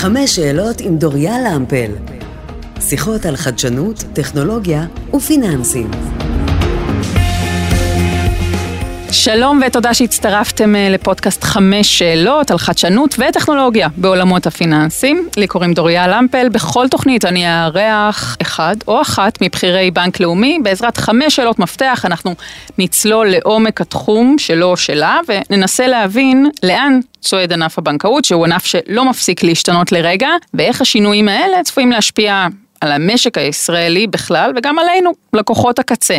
חמש שאלות עם דוריה למפל. שיחות על חדשנות, טכנולוגיה ופיננסים. שלום ותודה שהצטרפתם אה, לפודקאסט חמש שאלות על חדשנות וטכנולוגיה בעולמות הפיננסים. לי קוראים דוריה למפל, בכל תוכנית אני אארח אחד או אחת מבכירי בנק לאומי. בעזרת חמש שאלות מפתח אנחנו נצלול לעומק התחום שלו או שלה וננסה להבין לאן צועד ענף הבנקאות, שהוא ענף שלא מפסיק להשתנות לרגע, ואיך השינויים האלה צפויים להשפיע על המשק הישראלי בכלל וגם עלינו, לקוחות הקצה.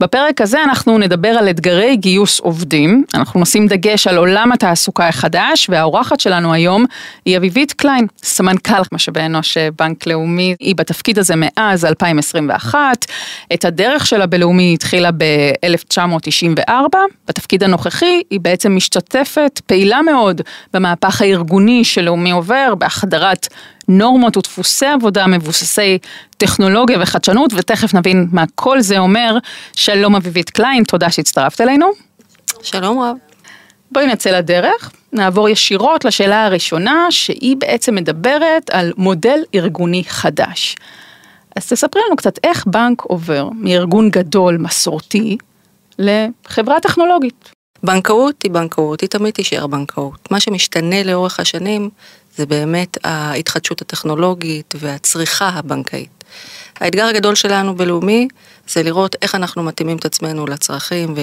בפרק הזה אנחנו נדבר על אתגרי גיוס עובדים, אנחנו נשים דגש על עולם התעסוקה החדש, והאורחת שלנו היום היא אביבית קליין, סמנכ"ל משאבי אנוש בנק לאומי, היא בתפקיד הזה מאז 2021, את הדרך שלה בלאומי היא התחילה ב-1994, בתפקיד הנוכחי היא בעצם משתתפת פעילה מאוד במהפך הארגוני שלאומי עובר, בהחדרת נורמות ודפוסי עבודה מבוססי טכנולוגיה וחדשנות, ותכף נבין מה כל זה אומר. שלום אביבית קליין, תודה שהצטרפת אלינו. שלום רב. בואי נצא לדרך, נעבור ישירות לשאלה הראשונה, שהיא בעצם מדברת על מודל ארגוני חדש. אז תספרי לנו קצת איך בנק עובר מארגון גדול, מסורתי, לחברה טכנולוגית. בנקאות היא בנקאות, היא תמיד תישאר בנקאות. מה שמשתנה לאורך השנים זה באמת ההתחדשות הטכנולוגית והצריכה הבנקאית. האתגר הגדול שלנו בלאומי זה לראות איך אנחנו מתאימים את עצמנו לצרכים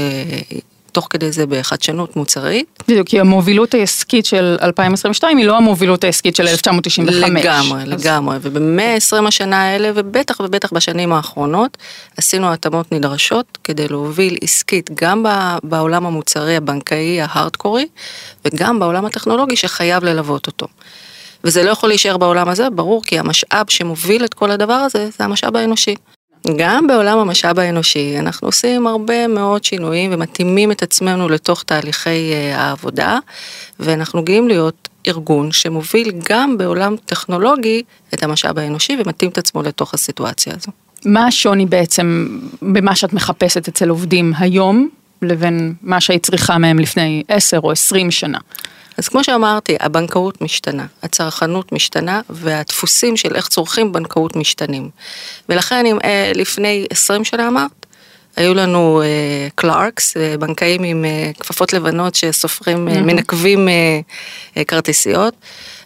תוך כדי זה בחדשנות מוצרית. בדיוק, כי המובילות העסקית של 2022 היא לא המובילות העסקית של 1995. לגמרי, אז... לגמרי, ובמאה עשרים השנה האלה, ובטח ובטח בשנים האחרונות, עשינו התאמות נדרשות כדי להוביל עסקית גם בעולם המוצרי הבנקאי ההארדקורי, וגם בעולם הטכנולוגי שחייב ללוות אותו. וזה לא יכול להישאר בעולם הזה, ברור, כי המשאב שמוביל את כל הדבר הזה, זה המשאב האנושי. גם בעולם המשאב האנושי אנחנו עושים הרבה מאוד שינויים ומתאימים את עצמנו לתוך תהליכי אה, העבודה ואנחנו גאים להיות ארגון שמוביל גם בעולם טכנולוגי את המשאב האנושי ומתאים את עצמו לתוך הסיטואציה הזו. מה השוני בעצם במה שאת מחפשת אצל עובדים היום לבין מה שהיית צריכה מהם לפני 10 או 20 שנה? אז כמו שאמרתי, הבנקאות משתנה, הצרכנות משתנה והדפוסים של איך צורכים בנקאות משתנים. ולכן אם אה, לפני 20 שנה אמרת, היו לנו קלארקס, אה, בנקאים עם אה, כפפות לבנות שסופרים, mm-hmm. מנקבים כרטיסיות.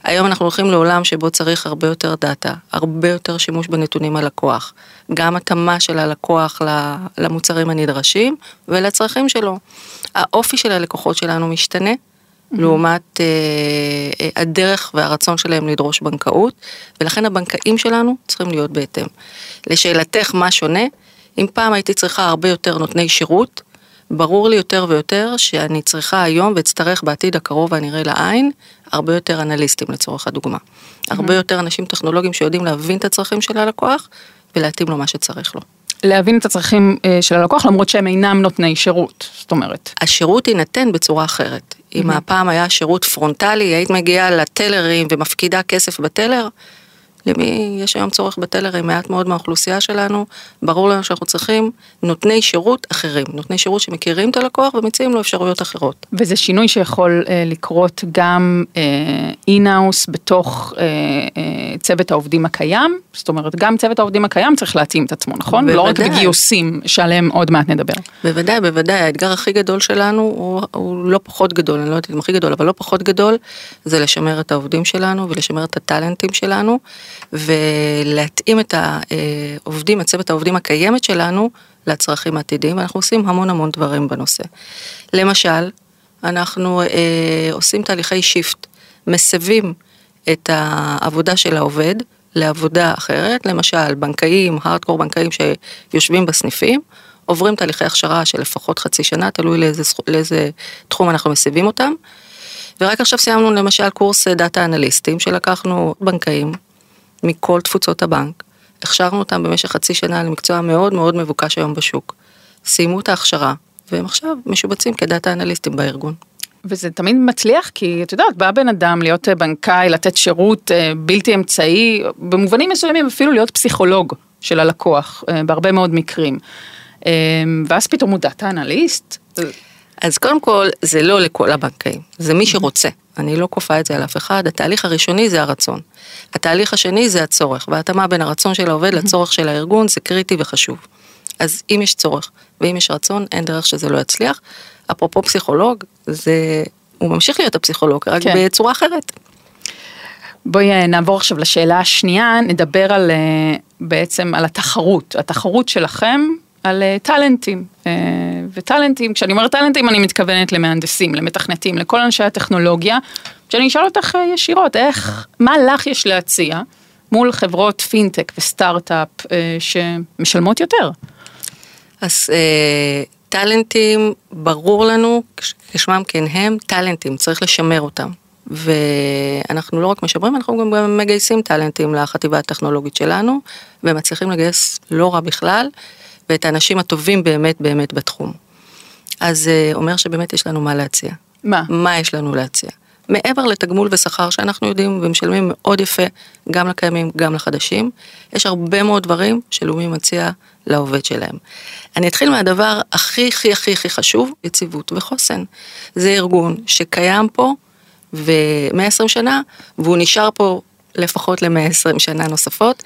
היום אנחנו הולכים לעולם שבו צריך הרבה יותר דאטה, הרבה יותר שימוש בנתונים הלקוח, גם התאמה של הלקוח למוצרים הנדרשים ולצרכים שלו. האופי של הלקוחות שלנו משתנה, לעומת אה, אה, הדרך והרצון שלהם לדרוש בנקאות, ולכן הבנקאים שלנו צריכים להיות בהתאם. לשאלתך מה שונה, אם פעם הייתי צריכה הרבה יותר נותני שירות, ברור לי יותר ויותר שאני צריכה היום ואצטרך בעתיד הקרוב והנראה לעין, הרבה יותר אנליסטים לצורך הדוגמה. הרבה יותר אנשים טכנולוגיים שיודעים להבין את הצרכים של הלקוח ולהתאים לו מה שצריך לו. להבין את הצרכים אה, של הלקוח למרות שהם אינם נותני שירות, זאת אומרת. השירות יינתן בצורה אחרת. אם הפעם היה שירות פרונטלי, היית מגיעה לטלרים ומפקידה כסף בטלר, למי יש היום צורך בטלרים, מעט מאוד מהאוכלוסייה שלנו, ברור לנו שאנחנו צריכים נותני שירות אחרים, נותני שירות שמכירים את הלקוח ומציעים לו אפשרויות אחרות. וזה שינוי שיכול אה, לקרות גם אינאוס אה, בתוך אה, אה, צוות העובדים הקיים, זאת אומרת גם צוות העובדים הקיים צריך להתאים את עצמו, נכון? בוודאי. לא רק בגיוסים שעליהם עוד מעט נדבר. בוודאי, בוודאי, האתגר הכי גדול שלנו הוא, הוא לא פחות גדול, אני לא יודעת אם הכי גדול, אבל לא פחות גדול, זה לשמר את העובדים שלנו ולשמר את הטאלנטים שלנו. ולהתאים את העובדים, את צוות העובדים הקיימת שלנו לצרכים העתידיים, ואנחנו עושים המון המון דברים בנושא. למשל, אנחנו אה, עושים תהליכי שיפט, מסבים את העבודה של העובד לעבודה אחרת, למשל בנקאים, הארדקור בנקאים שיושבים בסניפים, עוברים תהליכי הכשרה של לפחות חצי שנה, תלוי לאיזה, לאיזה תחום אנחנו מסבים אותם. ורק עכשיו סיימנו למשל קורס data אנליסטים, שלקחנו בנקאים, מכל תפוצות הבנק. הכשרנו אותם במשך חצי שנה למקצוע מאוד מאוד מבוקש היום בשוק. סיימו את ההכשרה, והם עכשיו משובצים כ data אנליסטים בארגון. וזה תמיד מצליח כי את יודעת בא בן אדם להיות בנקאי לתת שירות אה, בלתי אמצעי במובנים מסוימים אפילו להיות פסיכולוג של הלקוח אה, בהרבה מאוד מקרים. אה, ואז פתאום הוא data analyst. אז קודם כל זה לא לכל הבנקאים זה מי שרוצה אני לא כופה את זה על אף אחד, התהליך הראשוני זה הרצון. התהליך השני זה הצורך, וההתאמה בין הרצון של העובד לצורך של הארגון זה קריטי וחשוב. אז אם יש צורך ואם יש רצון, אין דרך שזה לא יצליח. אפרופו פסיכולוג, זה, הוא ממשיך להיות הפסיכולוג, רק כן. בצורה אחרת. בואי אה, נעבור עכשיו לשאלה השנייה, נדבר על אה, בעצם על התחרות, התחרות שלכם על אה, טאלנטים. אה, וטאלנטים, כשאני אומרת טאלנטים אני מתכוונת למהנדסים, למתכנתים, לכל אנשי הטכנולוגיה. שאני אשאל אותך אה, ישירות, איך, מה לך יש להציע מול חברות פינטק וסטארט-אפ שמשלמות יותר? אז טאלנטים, ברור לנו, כש- כשמם כן הם, טאלנטים, צריך לשמר אותם. ואנחנו לא רק משמרים, אנחנו גם מגייסים טאלנטים לחטיבה הטכנולוגית שלנו, ומצליחים לגייס לא רע בכלל, ואת האנשים הטובים באמת באמת בתחום. אז אה, אומר שבאמת יש לנו מה להציע. מה? מה יש לנו להציע? מעבר לתגמול ושכר שאנחנו יודעים ומשלמים מאוד יפה גם לקיימים, גם לחדשים, יש הרבה מאוד דברים שלאומי מציע לעובד שלהם. אני אתחיל מהדבר הכי הכי הכי הכי חשוב, יציבות וחוסן. זה ארגון שקיים פה ו-120 שנה, והוא נשאר פה לפחות ל-120 שנה נוספות.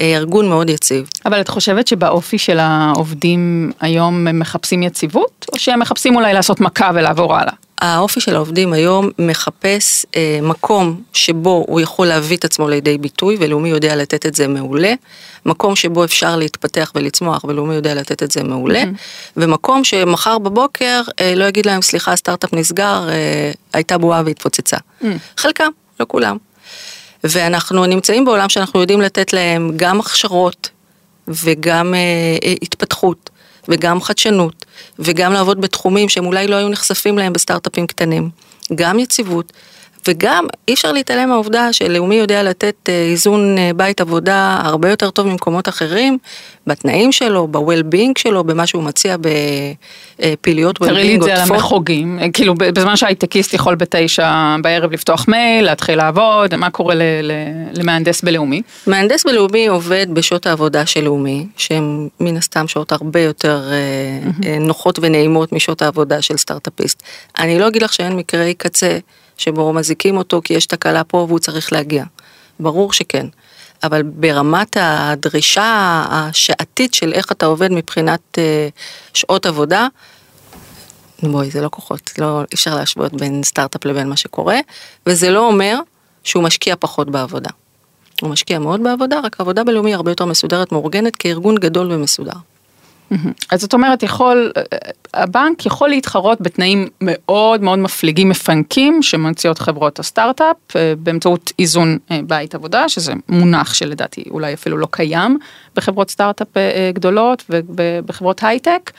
אה, ארגון מאוד יציב. אבל את חושבת שבאופי של העובדים היום הם מחפשים יציבות, או שהם מחפשים אולי לעשות מכה ולעבור הלאה? האופי של העובדים היום מחפש אה, מקום שבו הוא יכול להביא את עצמו לידי ביטוי, ולאומי יודע לתת את זה מעולה, מקום שבו אפשר להתפתח ולצמוח, ולאומי יודע לתת את זה מעולה, mm-hmm. ומקום שמחר בבוקר אה, לא יגיד להם, סליחה, הסטארט-אפ נסגר, אה, הייתה בועה והתפוצצה. Mm-hmm. חלקם, לא כולם. ואנחנו נמצאים בעולם שאנחנו יודעים לתת להם גם הכשרות וגם אה, אה, התפתחות וגם חדשנות וגם לעבוד בתחומים שהם אולי לא היו נחשפים להם בסטארט-אפים קטנים. גם יציבות וגם אי אפשר להתעלם מהעובדה שלאומי יודע לתת אה, איזון אה, בית עבודה הרבה יותר טוב ממקומות אחרים, בתנאים שלו, ב-well-being שלו, במה שהוא מציע בפעילויות תראי לי well-being את זה על. המחוגים, אה, כאילו בזמן שהייטקיסט יכול בתשע בערב לפתוח מייל, להתחיל לעבוד, מה קורה ל- ל- למהנדס בלאומי? מהנדס בלאומי עובד בשעות העבודה של לאומי, שהן מן הסתם שעות הרבה יותר אה, אה, נוחות ונעימות משעות העבודה של סטארט-אפיסט. אני לא אגיד לך שאין מקרי קצה שבו מזיקים אותו כי יש תקלה פה והוא צריך להגיע. ברור שכן. אבל ברמת הדרישה השעתית של איך אתה עובד מבחינת אה, שעות עבודה, בואי, זה לא כוחות, לא, אפשר להשוות בין סטארט-אפ לבין מה שקורה, וזה לא אומר שהוא משקיע פחות בעבודה. הוא משקיע מאוד בעבודה, רק העבודה בלאומי הרבה יותר מסודרת, מאורגנת, כארגון גדול ומסודר. אז זאת אומרת, יכול, הבנק יכול להתחרות בתנאים מאוד מאוד מפליגים מפנקים שמציעות חברות הסטארט-אפ אה, באמצעות איזון אה, בית עבודה, שזה מונח שלדעתי אולי אפילו לא קיים בחברות סטארט-אפ אה, גדולות ובחברות הייטק,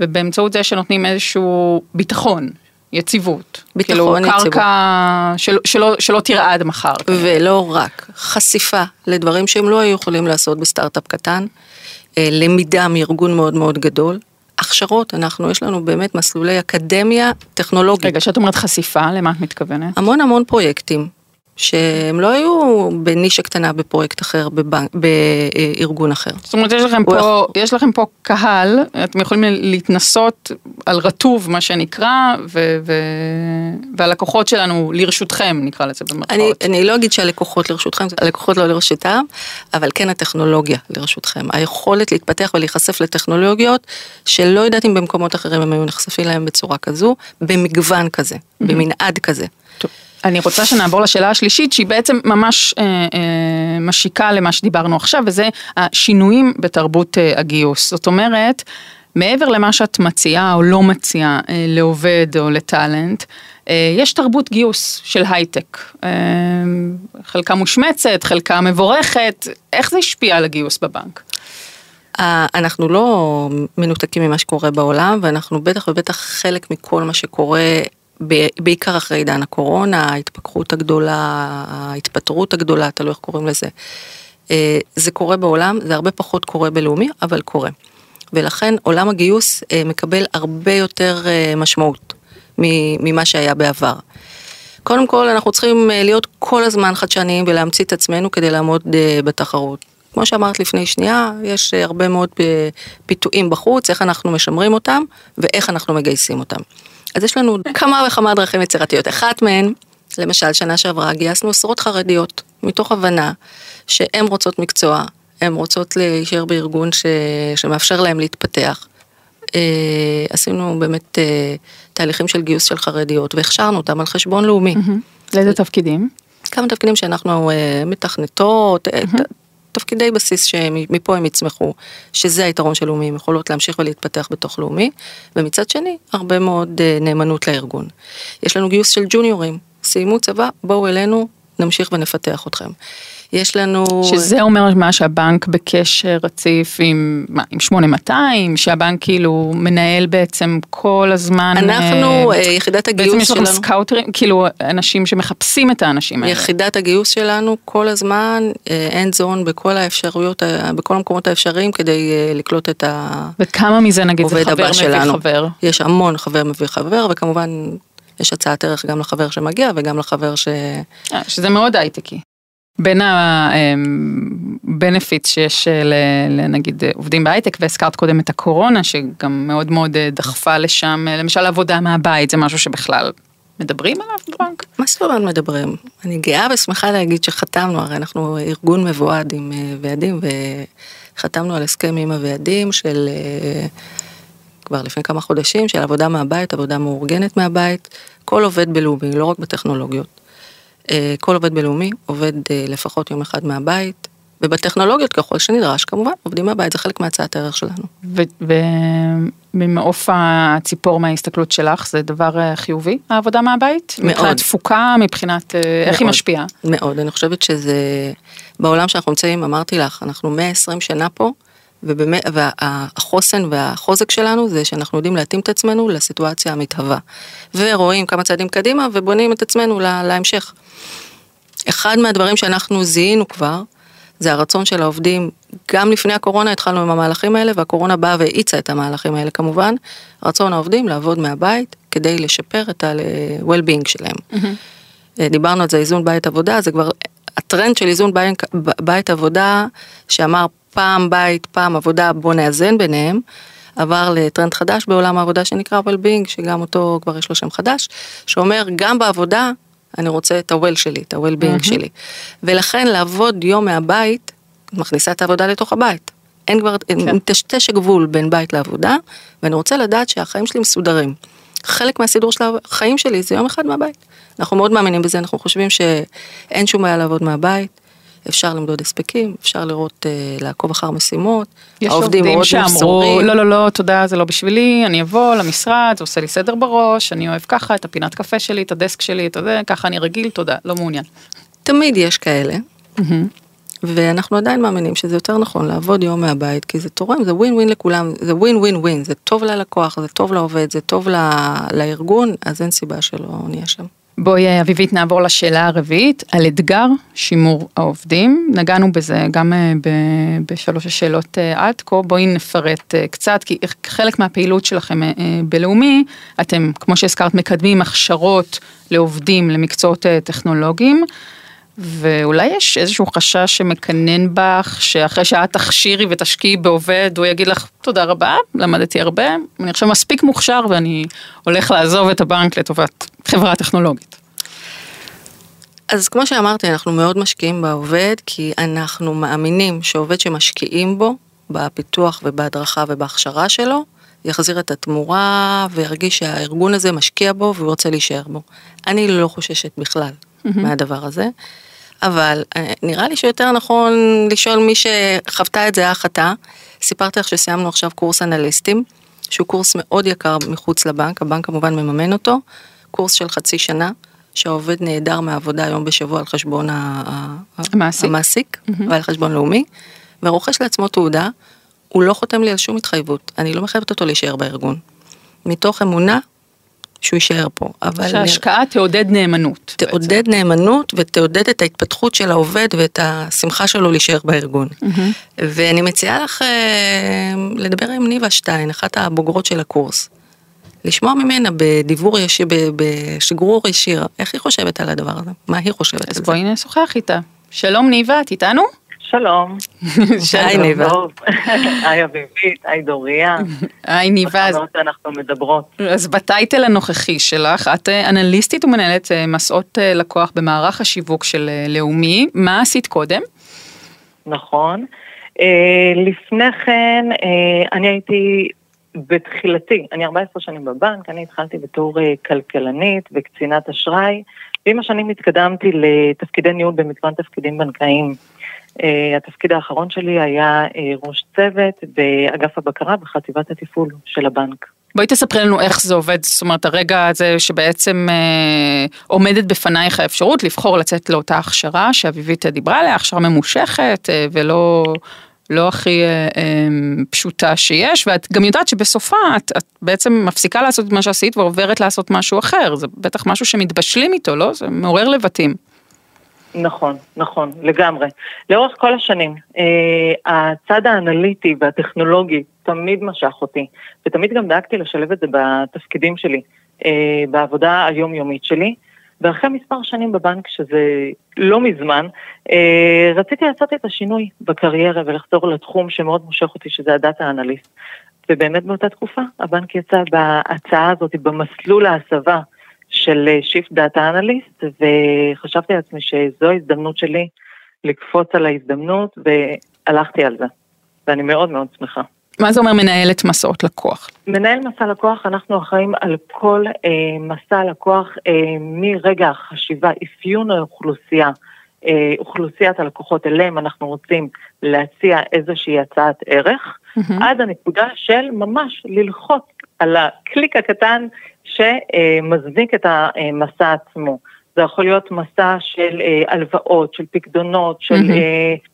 ובאמצעות זה שנותנים איזשהו ביטחון. יציבות, ביטחון, כאילו יציבות. קרקע שלא, שלא, שלא תרעד מחר. ולא רק, חשיפה לדברים שהם לא היו יכולים לעשות בסטארט-אפ קטן, אה, למידה מארגון מאוד מאוד גדול, הכשרות, אנחנו, יש לנו באמת מסלולי אקדמיה טכנולוגית. רגע, כשאת אומרת חשיפה, למה את מתכוונת? המון המון פרויקטים, שהם לא היו בנישה קטנה בפרויקט אחר, בבנק, בארגון אחר. זאת אומרת, יש לכם, פה, יש לכם פה קהל, אתם יכולים להתנסות על רטוב, מה שנקרא, ו, ו, והלקוחות שלנו לרשותכם, נקרא לזה אני, במרכאות. אני לא אגיד שהלקוחות לרשותכם, הלקוחות לא לרשותם, אבל כן הטכנולוגיה לרשותכם. היכולת להתפתח ולהיחשף לטכנולוגיות שלא יודעת אם במקומות אחרים הם היו נחשפים להם בצורה כזו, במגוון כזה, במנעד כזה. טוב, אני רוצה שנעבור לשאלה השלישית, שהיא בעצם ממש אה, אה, משיקה למה שדיברנו עכשיו, וזה השינויים בתרבות אה, הגיוס. זאת אומרת, מעבר למה שאת מציעה או לא מציעה אה, לעובד או לטאלנט, אה, יש תרבות גיוס של הייטק. אה, חלקה מושמצת, חלקה מבורכת, איך זה השפיע על הגיוס בבנק? אה, אנחנו לא מנותקים ממה שקורה בעולם, ואנחנו בטח ובטח חלק מכל מה שקורה, בעיקר אחרי עידן הקורונה, ההתפכחות הגדולה, ההתפטרות הגדולה, תלוי איך קוראים לזה. אה, זה קורה בעולם, זה הרבה פחות קורה בלאומי, אבל קורה. ולכן עולם הגיוס אה, מקבל הרבה יותר אה, משמעות ממה שהיה בעבר. קודם כל, אנחנו צריכים להיות כל הזמן חדשניים ולהמציא את עצמנו כדי לעמוד בתחרות. כמו שאמרת לפני שנייה, יש הרבה מאוד פיתויים בחוץ, איך אנחנו משמרים אותם ואיך אנחנו מגייסים אותם. אז יש לנו כמה וכמה דרכים יצירתיות. אחת מהן למשל, שנה שעברה גייסנו עשרות חרדיות, מתוך הבנה שהן רוצות מקצוע, הן רוצות להישאר בארגון ש... שמאפשר להן להתפתח. אה, עשינו באמת אה, תהליכים של גיוס של חרדיות והכשרנו אותם על חשבון לאומי. לאיזה תפקידים? כמה תפקידים שאנחנו אה, מתכנתות, אה, תפקידי בסיס שמפה הם יצמחו, שזה היתרון של לאומי, הם יכולות להמשיך ולהתפתח בתוך לאומי, ומצד שני, הרבה מאוד אה, נאמנות לארגון. יש לנו גיוס של ג'וניורים, סיימו צבא, בואו אלינו, נמשיך ונפתח אתכם. יש לנו... שזה אומר מה שהבנק בקשר רציף עם, מה, עם 8200, שהבנק כאילו מנהל בעצם כל הזמן. אנחנו, אה, אה, יחידת בעצם הגיוס יש לכם שלנו, סקאוטרים, כאילו אנשים שמחפשים את האנשים האלה. יחידת הגיוס שלנו כל הזמן and so on בכל האפשרויות, ה- בכל המקומות האפשריים כדי אה, לקלוט את ה... וכמה מזה נגיד זה חבר מביא שלנו. חבר? יש המון חבר מביא חבר, וכמובן יש הצעת ערך גם לחבר שמגיע וגם לחבר ש... אה, שזה מאוד הייטקי. בין ה benefit שיש אה, לנגיד אה, עובדים בהייטק והזכרת קודם את הקורונה שגם מאוד מאוד אה, דחפה לשם למשל עבודה מהבית זה משהו שבכלל מדברים עליו בבנק. מה זאת אומרת מדברים? אני גאה ושמחה להגיד שחתמנו, הרי אנחנו ארגון מבועד עם ועדים, וחתמנו על הסכם עם הוועדים של כבר לפני כמה חודשים, של עבודה מהבית, עבודה מאורגנת מהבית, כל עובד בלאומי, לא רק בטכנולוגיות. אה, כל עובד בלאומי עובד אה, לפחות יום אחד מהבית, ובטכנולוגיות ככל שנדרש, כמובן, עובדים מהבית, זה חלק מהצעת הערך שלנו. וממעוף הציפור מההסתכלות שלך זה דבר אה, חיובי העבודה מהבית? מאוד. מבחינת תפוקה, מבחינת אה, איך היא מאוד. משפיעה? מאוד, אני חושבת שזה, בעולם שאנחנו נמצאים, אמרתי לך, אנחנו 120 שנה פה, ובאמת, והחוסן והחוזק שלנו זה שאנחנו יודעים להתאים את עצמנו לסיטואציה המתהווה. ורואים כמה צעדים קדימה ובונים את עצמנו לה, להמשך. אחד מהדברים שאנחנו זיהינו כבר, זה הרצון של העובדים, גם לפני הקורונה התחלנו עם המהלכים האלה, והקורונה באה והאיצה את המהלכים האלה כמובן, רצון העובדים לעבוד מהבית כדי לשפר את ה-well-being שלהם. אה, דיברנו על זה איזון בית עבודה, זה כבר הטרנד של איזון בית, בית עבודה, שאמר פעם בית, פעם עבודה, בוא נאזן ביניהם, עבר לטרנד חדש בעולם העבודה שנקרא well-being, שגם אותו כבר יש לו שם חדש, שאומר גם בעבודה אני רוצה את ה-well שלי, את ה-well-being Mhm. שלי. ולכן לעבוד יום מהבית, מכניסה את העבודה לתוך הבית. אין כבר. כן. מטשטש הגבול בין בית לעבודה, ואני רוצה לדעת שהחיים שלי מסודרים. חלק מהסידור של החיים שלי זה יום אחד מהבית. אנחנו מאוד מאמינים בזה, אנחנו חושבים שאין שום בעיה לעבוד מהבית, אפשר למדוד הספקים, אפשר לראות, אה, לעקוב אחר משימות, יש עובדים מאוד שאמרו. לא, לא, לא, תודה, זה לא בשבילי, אני אבוא למשרד, זה עושה לי סדר בראש, אני אוהב ככה, את הפינת קפה שלי, את הדסק שלי, את הזה, ככה אני רגיל, תודה, לא מעוניין. תמיד יש כאלה, ואנחנו עדיין מאמינים שזה יותר נכון לעבוד יום מהבית, כי זה תורם, זה ווין ווין לכולם, זה ווין ווין ווין, זה טוב ללקוח, זה טוב לעובד, זה טוב ל- לארגון, אז אין סיבה שלא נהיה שם. בואי אביבית נעבור לשאלה הרביעית, על אתגר שימור העובדים. נגענו בזה גם אה, בשלוש השאלות אה, עד כה, בואי נפרט אה, קצת, כי חלק מהפעילות שלכם בלאומי, אתם, כמו שהזכרת, מקדמים הכשרות לעובדים למקצועות טכנולוגיים. ואולי יש איזשהו חשש שמקנן בך, שאחרי שאת תכשירי ותשקיעי בעובד, הוא יגיד לך, תודה רבה, למדתי הרבה, אני עכשיו מספיק מוכשר ואני הולך לעזוב את הבנק לטובת חברה טכנולוגית. אז כמו שאמרתי, אנחנו מאוד משקיעים בעובד, כי אנחנו מאמינים שעובד שמשקיעים בו, בפיתוח ובהדרכה ובהכשרה שלו, יחזיר את התמורה וירגיש שהארגון הזה משקיע בו והוא רוצה להישאר בו. אני לא חוששת בכלל מהדבר הזה, אבל אה, נראה לי שיותר נכון לשאול מי שחוותה את זה אתה. סיפרתי לך שסיימנו עכשיו קורס אנליסטים, שהוא קורס מאוד יקר מחוץ לבנק, הבנק כמובן מממן אותו, קורס של חצי שנה, שהעובד נעדר מהעבודה יום בשבוע על חשבון המעסיק. המעסיק ועל חשבון לאומי, ורוכש לעצמו תעודה, הוא לא חותם לי על שום התחייבות, אני לא מחייבת אותו להישאר בארגון. מתוך אמונה שהוא יישאר פה, אבל... שההשקעה תעודד נאמנות. תעודד נאמנות ותעודד את ההתפתחות של העובד ואת השמחה שלו להישאר בארגון. ואני מציעה לך אה, לדבר עם ניבה שטיין, אחת הבוגרות של הקורס. לשמוע ממנה בדיבור ישיר, בשגרור ישיר, איך היא חושבת על הדבר הזה, מה היא חושבת אז על זה. בואי נשוחח איתה. שלום ניבה, את איתנו? שלום. היי ניבה. היי אביבית, היי דוריה. היי ניבה. אז אנחנו מדברות. אז בטייטל הנוכחי שלך, את אה, אנליסטית ומנהלת אה, מסעות אה, לקוח במערך השיווק של לאומי. מה עשית קודם? נכון. לפני כן, אני הייתי בתחילתי, אני 14 שנים בבנק, אני התחלתי בתור כלכלנית וקצינת אשראי. ועם השנים התקדמתי לתפקידי ניהול במגוון תפקידים בנקאיים. Uh, התפקיד האחרון שלי היה uh, ראש צוות באגף הבקרה בחטיבת התפעול של הבנק. בואי תספרי לנו איך זה עובד, זאת אומרת הרגע הזה שבעצם uh, עומדת בפנייך האפשרות לבחור לצאת לאותה הכשרה שאביבית דיברה עליה, הכשרה ממושכת uh, ולא לא הכי אה, אה, פשוטה שיש, ואת גם יודעת שבסופה את, את בעצם מפסיקה לעשות את מה שעשית ועוברת לעשות משהו אחר, זה בטח משהו שמתבשלים איתו, לא? זה מעורר לבטים. נכון, נכון, לגמרי. לאורך כל השנים, אה, הצד האנליטי והטכנולוגי תמיד משך אותי, ותמיד גם דאגתי לשלב את זה בתפקידים שלי, אה, בעבודה היומיומית שלי. ואחרי מספר שנים בבנק, שזה לא מזמן, אה, רציתי לעשות את השינוי בקריירה ולחזור לתחום שמאוד מושך אותי, שזה ה data analyst. ובאמת באותה תקופה הבנק יצא בהצעה הזאת, במסלול ההסבה של שיפט data analyst, וחשבתי לעצמי שזו ההזדמנות שלי לקפוץ על ההזדמנות, והלכתי על זה. ואני מאוד מאוד שמחה. מה זה אומר מנהלת מסעות לקוח? מנהל מסע לקוח, אנחנו אחראים על כל אה, מסע לקוח אה, מרגע החשיבה, אפיון האוכלוסייה, אה, אוכלוסיית הלקוחות אליהם אנחנו רוצים להציע איזושהי הצעת ערך, mm-hmm. עד הנקודה של ממש ללחוץ על הקליק הקטן שמזניק את המסע עצמו. זה יכול להיות מסע של אה, הלוואות, של פקדונות, של mm-hmm.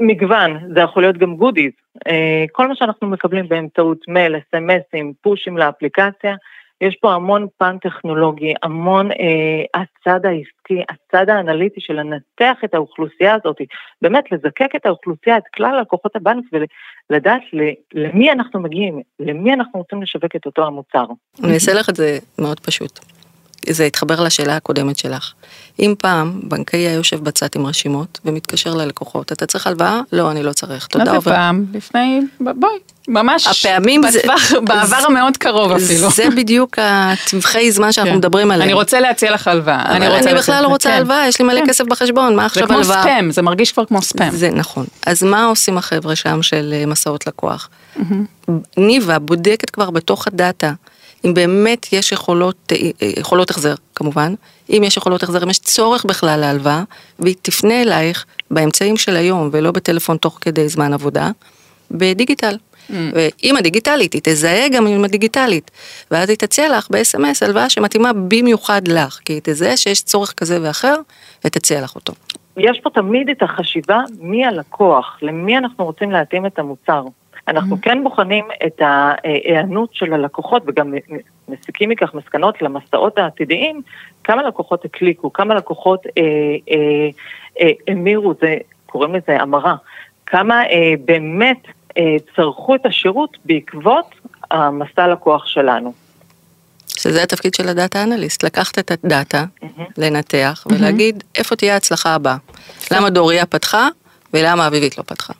מגוון, זה יכול להיות גם goodies. אה, כל מה שאנחנו מקבלים באמצעות מייל, אס.אם.אסים, פושים לאפליקציה, יש פה המון פן טכנולוגי, המון אה, הצד העסקי, הצד האנליטי של לנתח את האוכלוסייה הזאת, באמת לזקק את האוכלוסייה, את כלל לקוחות הבנק ולדעת למי אנחנו מגיעים, למי אנחנו רוצים לשווק את אותו המוצר. אני אעשה לך את זה מאוד פשוט. זה התחבר לשאלה הקודמת שלך. אם פעם בנקאי היה יושב בצד עם רשימות ומתקשר ללקוחות, אתה צריך הלוואה? לא, אני לא צריך. תודה. מה זה פעם? לפני, בואי, ממש, הפעמים בטווח, זה, בעבר המאוד קרוב אפילו. זה בדיוק הטווחי זמן שאנחנו כן. מדברים עליהם. אני רוצה להציע לך הלוואה. אני, אני בכלל לא רוצה כן. הלוואה, יש לי מלא כן. כסף בחשבון, מה עכשיו הלוואה? זה כמו ספאם, זה מרגיש כבר כמו ספאם. זה נכון. אז מה עושים החבר'ה שם של אה, מסעות לקוח? ניבה בודקת כבר בתוך הדאטה. אם באמת יש יכולות, אה, אה, יכולות החזר כמובן, אם יש יכולות החזר, אם יש צורך בכלל להלוואה, והיא תפנה אלייך באמצעים של היום ולא בטלפון תוך כדי זמן עבודה, בדיגיטל. Mm. ואם הדיגיטלית, היא תזהה גם עם הדיגיטלית, ואז היא תציע לך ב-SMS הלוואה שמתאימה במיוחד לך, כי היא תזהה שיש צורך כזה ואחר, ותציע לך אותו. יש פה תמיד את החשיבה מי הלקוח, למי אנחנו רוצים להתאים את המוצר. אנחנו mm-hmm. כן בוחנים את ההיענות של הלקוחות וגם מסיקים מכך מסקנות למסעות העתידיים, כמה לקוחות הקליקו, כמה לקוחות אה, אה, אה, המירו, זה, קוראים לזה המרה, כמה באמת צרכו את השירות בעקבות המסע לקוח שלנו. שזה התפקיד של הדאטה אנליסט, לקחת את הדאטה, mm-hmm. לנתח ולהגיד mm-hmm. איפה תהיה ההצלחה הבאה. למה דוריה פתחה ולמה אביבית לא פתחה.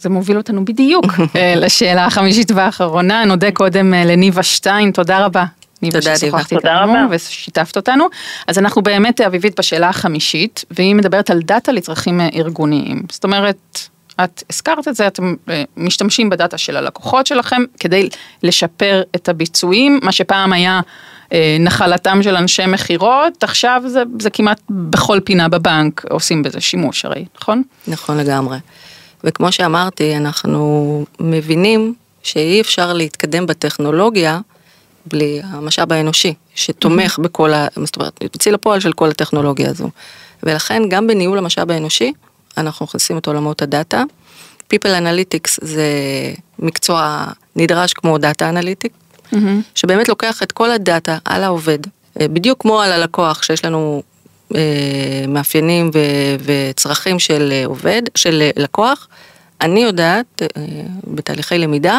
זה מוביל אותנו בדיוק אה, לשאלה החמישית והאחרונה, נודה קודם אה, לניבה שטיין, תודה רבה. ניבה ששוחחת איתנו ושיתפת אותנו. אז אנחנו באמת, אביבית, בשאלה החמישית, והיא מדברת על דאטה לצרכים אה, ארגוניים. זאת אומרת, את הזכרת את זה, אתם משתמשים בדאטה של הלקוחות שלכם כדי לשפר את הביצועים, מה שפעם היה נחלתם של אנשי מכירות, עכשיו זה, זה כמעט בכל פינה בבנק עושים בזה שימוש הרי, נכון? נכון לגמרי. וכמו שאמרתי, אנחנו מבינים שאי אפשר להתקדם בטכנולוגיה בלי המשאב האנושי, שתומך mm-hmm. בכל ה... זאת אומרת, יוציא לפועל של כל הטכנולוגיה הזו. ולכן גם בניהול המשאב האנושי, אנחנו מכניסים את עולמות ה data. People Analytics זה מקצוע נדרש כמו data analytic, mm-hmm. שבאמת לוקח את כל ה data על העובד, בדיוק כמו על הלקוח, שיש לנו מאפיינים ו- וצרכים של אה, עובד, של אה, לקוח, אני יודעת בתהליכי למידה,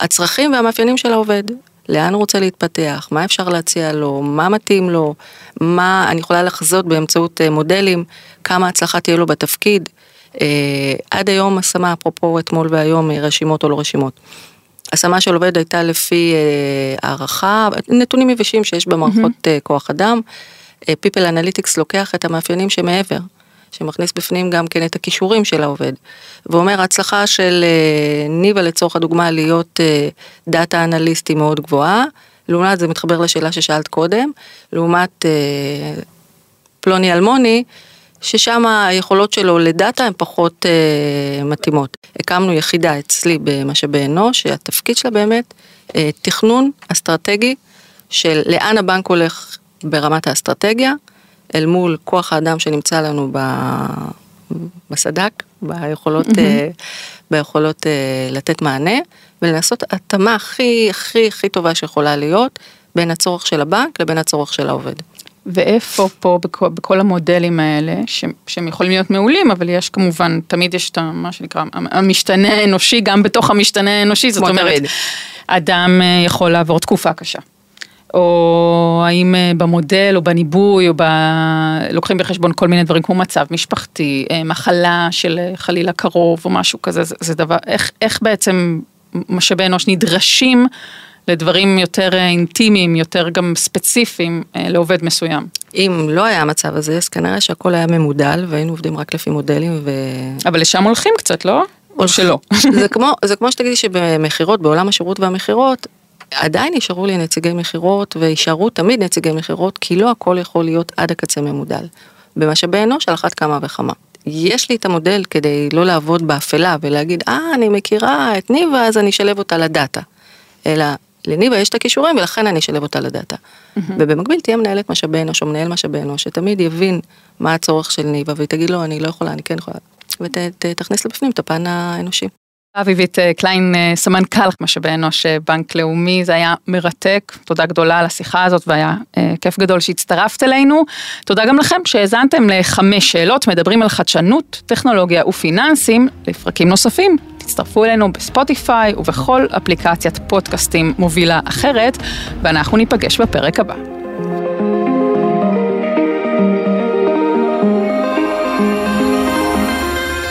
הצרכים והמאפיינים של העובד, לאן הוא רוצה להתפתח, מה אפשר להציע לו, מה מתאים לו, מה אני יכולה לחזות באמצעות מודלים, כמה הצלחה תהיה לו בתפקיד, עד היום השמה, אפרופו אתמול והיום, רשימות או לא רשימות. השמה של עובד הייתה לפי הערכה, נתונים יבשים שיש במערכות mm-hmm. כוח אדם. People Analytics לוקח את המאפיינים שמעבר. שמכניס בפנים גם כן את הכישורים של העובד. ואומר, ההצלחה של אה, ניבה לצורך הדוגמה להיות אה, דאטה אנליסט היא מאוד גבוהה, לעומת זה מתחבר לשאלה ששאלת קודם, לעומת אה, פלוני אלמוני, ששם היכולות שלו לדאטה הן פחות אה, מתאימות. הקמנו יחידה אצלי במשאבי אנוש, שהתפקיד שלה באמת אה, תכנון אסטרטגי של לאן הבנק הולך ברמת האסטרטגיה, אל מול כוח האדם שנמצא לנו בסדק, ביכולות, mm-hmm. ביכולות אה, לתת מענה, ולעשות התאמה הכי הכי הכי טובה שיכולה להיות בין הצורך של הבנק לבין הצורך של העובד. ואיפה פה בכל, בכל המודלים האלה, ש, שהם יכולים להיות מעולים, אבל יש כמובן, תמיד יש את מה שנקרא המשתנה האנושי, גם בתוך המשתנה האנושי, זאת אומרת, תמיד. אדם אה, יכול לעבור תקופה קשה. או האם אה, במודל או בניבוי או ב... לוקחים בחשבון כל מיני דברים כמו מצב משפחתי, אה, מחלה של אה, חלילה קרוב או משהו כזה, זה, זה דבר, איך, איך בעצם משאבי אנוש נדרשים לדברים יותר אינטימיים, יותר גם ספציפיים לעובד מסוים. אם לא היה המצב הזה, אז כנראה שהכל היה ממודל והיינו עובדים רק לפי מודלים ו... אבל לשם הולכים קצת, לא? או שלא. זה כמו, זה כמו שתגידי שבמכירות, בעולם השירות והמכירות, עדיין יישארו לי נציגי מכירות ויישארו תמיד נציגי מכירות, כי לא הכל יכול להיות עד הקצה ממודל. במשאבי אנוש על אחת כמה וכמה. יש לי את המודל כדי לא לעבוד באפלה ולהגיד, אה, אני מכירה את ניבה, אז אני אשלב אותה לדאטה. אלא לניבה יש את הכישורים ולכן אני אשלב אותה לדאטה. Mm-hmm. ובמקביל תהיה מנהלת משאבי אנוש או מנהל משאבי אנוש, שתמיד יבין מה הצורך של ניבה והיא תגיד לו, אני לא יכולה, אני כן יכולה. ותכניס לבפנים את הפן האנושי. אביבית אה, קליין, אה, סמנכ"ל משאבי אנוש אה, בנק לאומי, זה היה מרתק, תודה גדולה על השיחה הזאת והיה כיף גדול שהצטרפת אלינו. תודה גם לכם שהאזנתם לחמש שאלות, מדברים על חדשנות, טכנולוגיה ופיננסים, לפרקים נוספים. תצטרפו אלינו בספוטיפיי ובכל אפליקציית פודקאסטים מובילה אחרת, ואנחנו ניפגש בפרק הבא.